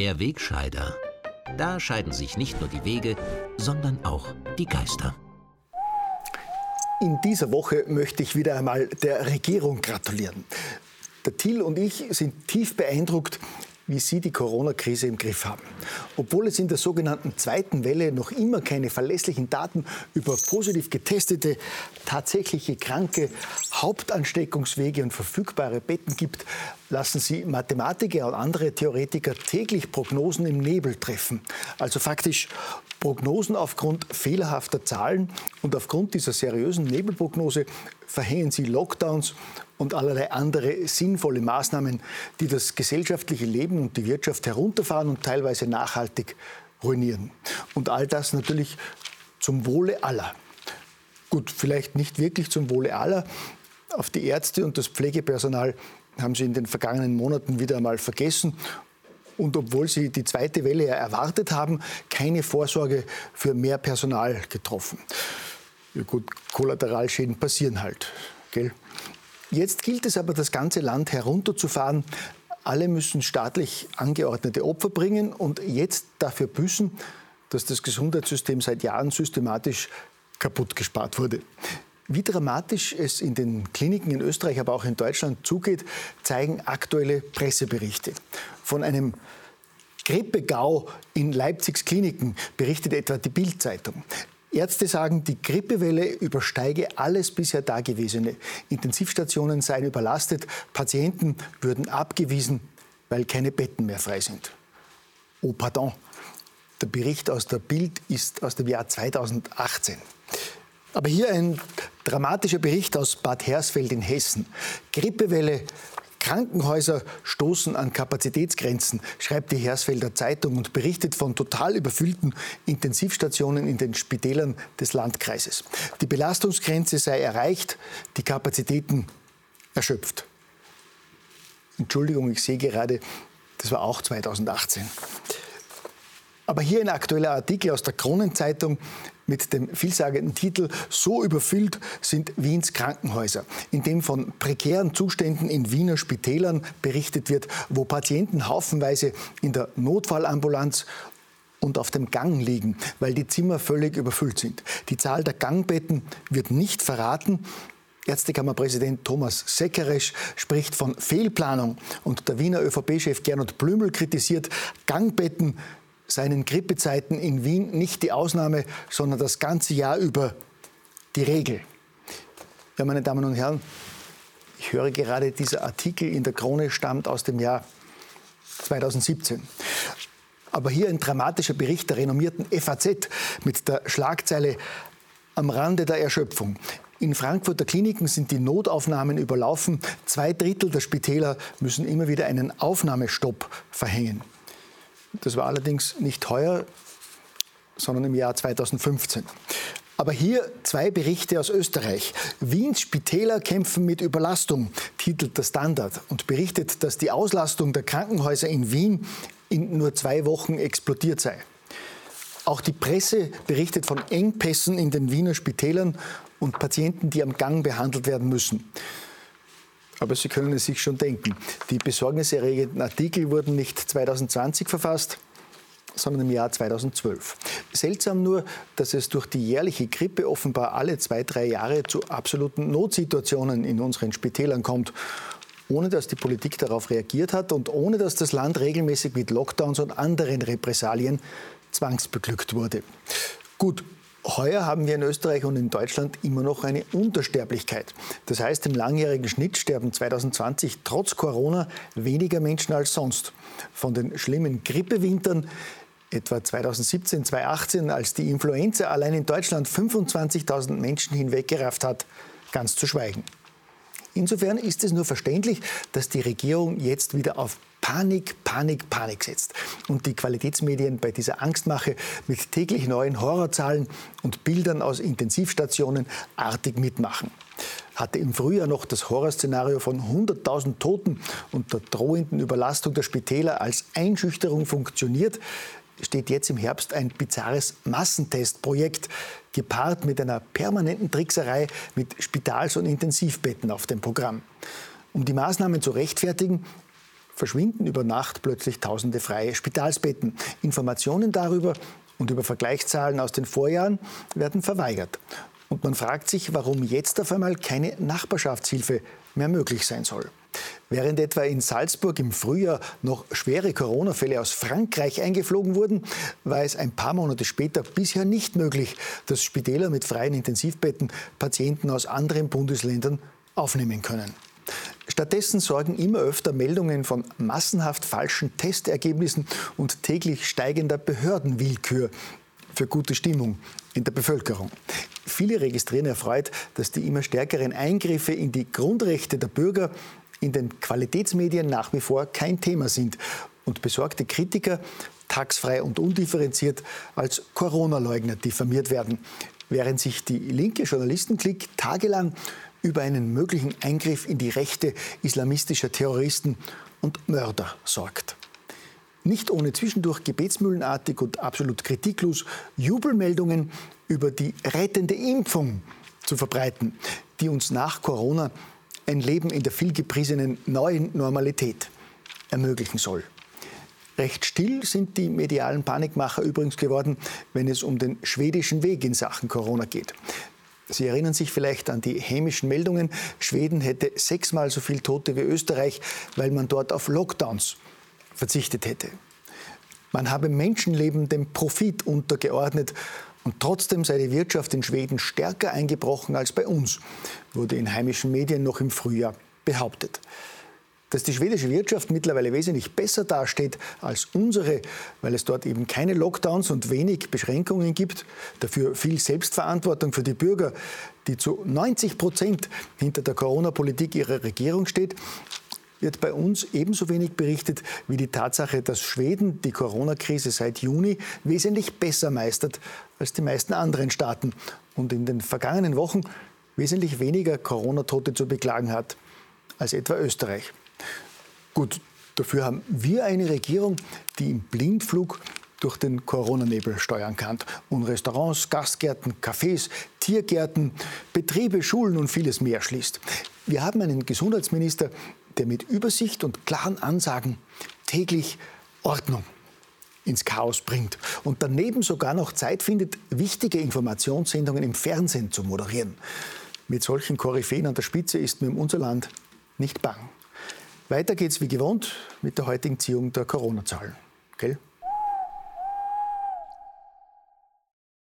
Der Wegscheider. Da scheiden sich nicht nur die Wege, sondern auch die Geister. In dieser Woche möchte ich wieder einmal der Regierung gratulieren. Der Thiel und ich sind tief beeindruckt, wie Sie die Corona-Krise im Griff haben. Obwohl es in der sogenannten zweiten Welle noch immer keine verlässlichen Daten über positiv getestete, tatsächliche Kranke, Hauptansteckungswege und verfügbare Betten gibt, lassen Sie Mathematiker und andere Theoretiker täglich Prognosen im Nebel treffen. Also faktisch Prognosen aufgrund fehlerhafter Zahlen und aufgrund dieser seriösen Nebelprognose verhängen sie Lockdowns und allerlei andere sinnvolle Maßnahmen, die das gesellschaftliche Leben und die Wirtschaft herunterfahren und teilweise nachhaltig ruinieren. Und all das natürlich zum Wohle aller. Gut, vielleicht nicht wirklich zum Wohle aller. Auf die Ärzte und das Pflegepersonal haben sie in den vergangenen Monaten wieder einmal vergessen und obwohl sie die zweite Welle erwartet haben, keine Vorsorge für mehr Personal getroffen. Ja gut, Kollateralschäden passieren halt. Gell? Jetzt gilt es aber, das ganze Land herunterzufahren. Alle müssen staatlich angeordnete Opfer bringen und jetzt dafür büßen, dass das Gesundheitssystem seit Jahren systematisch kaputt gespart wurde. Wie dramatisch es in den Kliniken in Österreich, aber auch in Deutschland zugeht, zeigen aktuelle Presseberichte. Von einem Grippegau in Leipzigs Kliniken berichtet etwa die Bild-Zeitung. Ärzte sagen, die Grippewelle übersteige alles bisher Dagewesene. Intensivstationen seien überlastet, Patienten würden abgewiesen, weil keine Betten mehr frei sind. Oh, pardon. Der Bericht aus der Bild ist aus dem Jahr 2018. Aber hier ein dramatischer Bericht aus Bad Hersfeld in Hessen. Grippewelle, Krankenhäuser stoßen an Kapazitätsgrenzen, schreibt die Hersfelder Zeitung und berichtet von total überfüllten Intensivstationen in den Spitälern des Landkreises. Die Belastungsgrenze sei erreicht, die Kapazitäten erschöpft. Entschuldigung, ich sehe gerade, das war auch 2018. Aber hier ein aktueller Artikel aus der Kronenzeitung mit dem vielsagenden Titel So überfüllt sind Wiens Krankenhäuser, in dem von prekären Zuständen in Wiener Spitälern berichtet wird, wo Patienten haufenweise in der Notfallambulanz und auf dem Gang liegen, weil die Zimmer völlig überfüllt sind. Die Zahl der Gangbetten wird nicht verraten. Ärztekammerpräsident Thomas Seckeresch spricht von Fehlplanung und der Wiener ÖVP-Chef Gernot Blümel kritisiert, Gangbetten seinen Grippezeiten in Wien nicht die Ausnahme, sondern das ganze Jahr über die Regel. Ja, meine Damen und Herren, ich höre gerade, dieser Artikel in der Krone stammt aus dem Jahr 2017. Aber hier ein dramatischer Bericht der renommierten FAZ mit der Schlagzeile Am Rande der Erschöpfung. In Frankfurter Kliniken sind die Notaufnahmen überlaufen. Zwei Drittel der Spitäler müssen immer wieder einen Aufnahmestopp verhängen. Das war allerdings nicht heuer, sondern im Jahr 2015. Aber hier zwei Berichte aus Österreich. Wiens Spitäler kämpfen mit Überlastung, titelt der Standard und berichtet, dass die Auslastung der Krankenhäuser in Wien in nur zwei Wochen explodiert sei. Auch die Presse berichtet von Engpässen in den Wiener Spitälern und Patienten, die am Gang behandelt werden müssen. Aber Sie können es sich schon denken. Die besorgniserregenden Artikel wurden nicht 2020 verfasst, sondern im Jahr 2012. Seltsam nur, dass es durch die jährliche Grippe offenbar alle zwei, drei Jahre zu absoluten Notsituationen in unseren Spitälern kommt, ohne dass die Politik darauf reagiert hat und ohne dass das Land regelmäßig mit Lockdowns und anderen Repressalien zwangsbeglückt wurde. Gut, Heuer haben wir in Österreich und in Deutschland immer noch eine Untersterblichkeit. Das heißt, im langjährigen Schnitt sterben 2020 trotz Corona weniger Menschen als sonst. Von den schlimmen Grippewintern etwa 2017, 2018, als die Influenza allein in Deutschland 25.000 Menschen hinweggerafft hat, ganz zu schweigen. Insofern ist es nur verständlich, dass die Regierung jetzt wieder auf Panik, Panik, Panik setzt und die Qualitätsmedien bei dieser Angstmache mit täglich neuen Horrorzahlen und Bildern aus Intensivstationen artig mitmachen. Hatte im Frühjahr noch das Horrorszenario von 100.000 Toten und der drohenden Überlastung der Spitäler als Einschüchterung funktioniert, steht jetzt im Herbst ein bizarres Massentestprojekt, gepaart mit einer permanenten Trickserei mit Spitals- und Intensivbetten auf dem Programm. Um die Maßnahmen zu rechtfertigen, verschwinden über Nacht plötzlich tausende freie Spitalsbetten. Informationen darüber und über Vergleichszahlen aus den Vorjahren werden verweigert. Und man fragt sich, warum jetzt auf einmal keine Nachbarschaftshilfe mehr möglich sein soll. Während etwa in Salzburg im Frühjahr noch schwere Corona-Fälle aus Frankreich eingeflogen wurden, war es ein paar Monate später bisher nicht möglich, dass Spitäler mit freien Intensivbetten Patienten aus anderen Bundesländern aufnehmen können. Stattdessen sorgen immer öfter Meldungen von massenhaft falschen Testergebnissen und täglich steigender Behördenwillkür für gute Stimmung in der Bevölkerung. Viele registrieren erfreut, dass die immer stärkeren Eingriffe in die Grundrechte der Bürger in den Qualitätsmedien nach wie vor kein Thema sind und besorgte Kritiker tagsfrei und undifferenziert als Corona-Leugner diffamiert werden, während sich die linke Journalistenklick tagelang über einen möglichen Eingriff in die Rechte islamistischer Terroristen und Mörder sorgt. Nicht ohne zwischendurch gebetsmühlenartig und absolut kritiklos Jubelmeldungen über die rettende Impfung zu verbreiten, die uns nach Corona ein Leben in der vielgepriesenen neuen Normalität ermöglichen soll. Recht still sind die medialen Panikmacher übrigens geworden, wenn es um den schwedischen Weg in Sachen Corona geht. Sie erinnern sich vielleicht an die hämischen Meldungen, Schweden hätte sechsmal so viele Tote wie Österreich, weil man dort auf Lockdowns verzichtet hätte. Man habe Menschenleben dem Profit untergeordnet und trotzdem sei die Wirtschaft in Schweden stärker eingebrochen als bei uns, wurde in heimischen Medien noch im Frühjahr behauptet. Dass die schwedische Wirtschaft mittlerweile wesentlich besser dasteht als unsere, weil es dort eben keine Lockdowns und wenig Beschränkungen gibt, dafür viel Selbstverantwortung für die Bürger, die zu 90 Prozent hinter der Corona-Politik ihrer Regierung steht, wird bei uns ebenso wenig berichtet wie die Tatsache, dass Schweden die Corona-Krise seit Juni wesentlich besser meistert als die meisten anderen Staaten und in den vergangenen Wochen wesentlich weniger Corona-Tote zu beklagen hat als etwa Österreich. Gut, dafür haben wir eine Regierung, die im Blindflug durch den Corona-Nebel steuern kann und Restaurants, Gastgärten, Cafés, Tiergärten, Betriebe, Schulen und vieles mehr schließt. Wir haben einen Gesundheitsminister, der mit Übersicht und klaren Ansagen täglich Ordnung ins Chaos bringt und daneben sogar noch Zeit findet, wichtige Informationssendungen im Fernsehen zu moderieren. Mit solchen Koryphäen an der Spitze ist mir unser Land nicht bang. Weiter geht's wie gewohnt mit der heutigen Ziehung der Corona-Zahlen. Gell?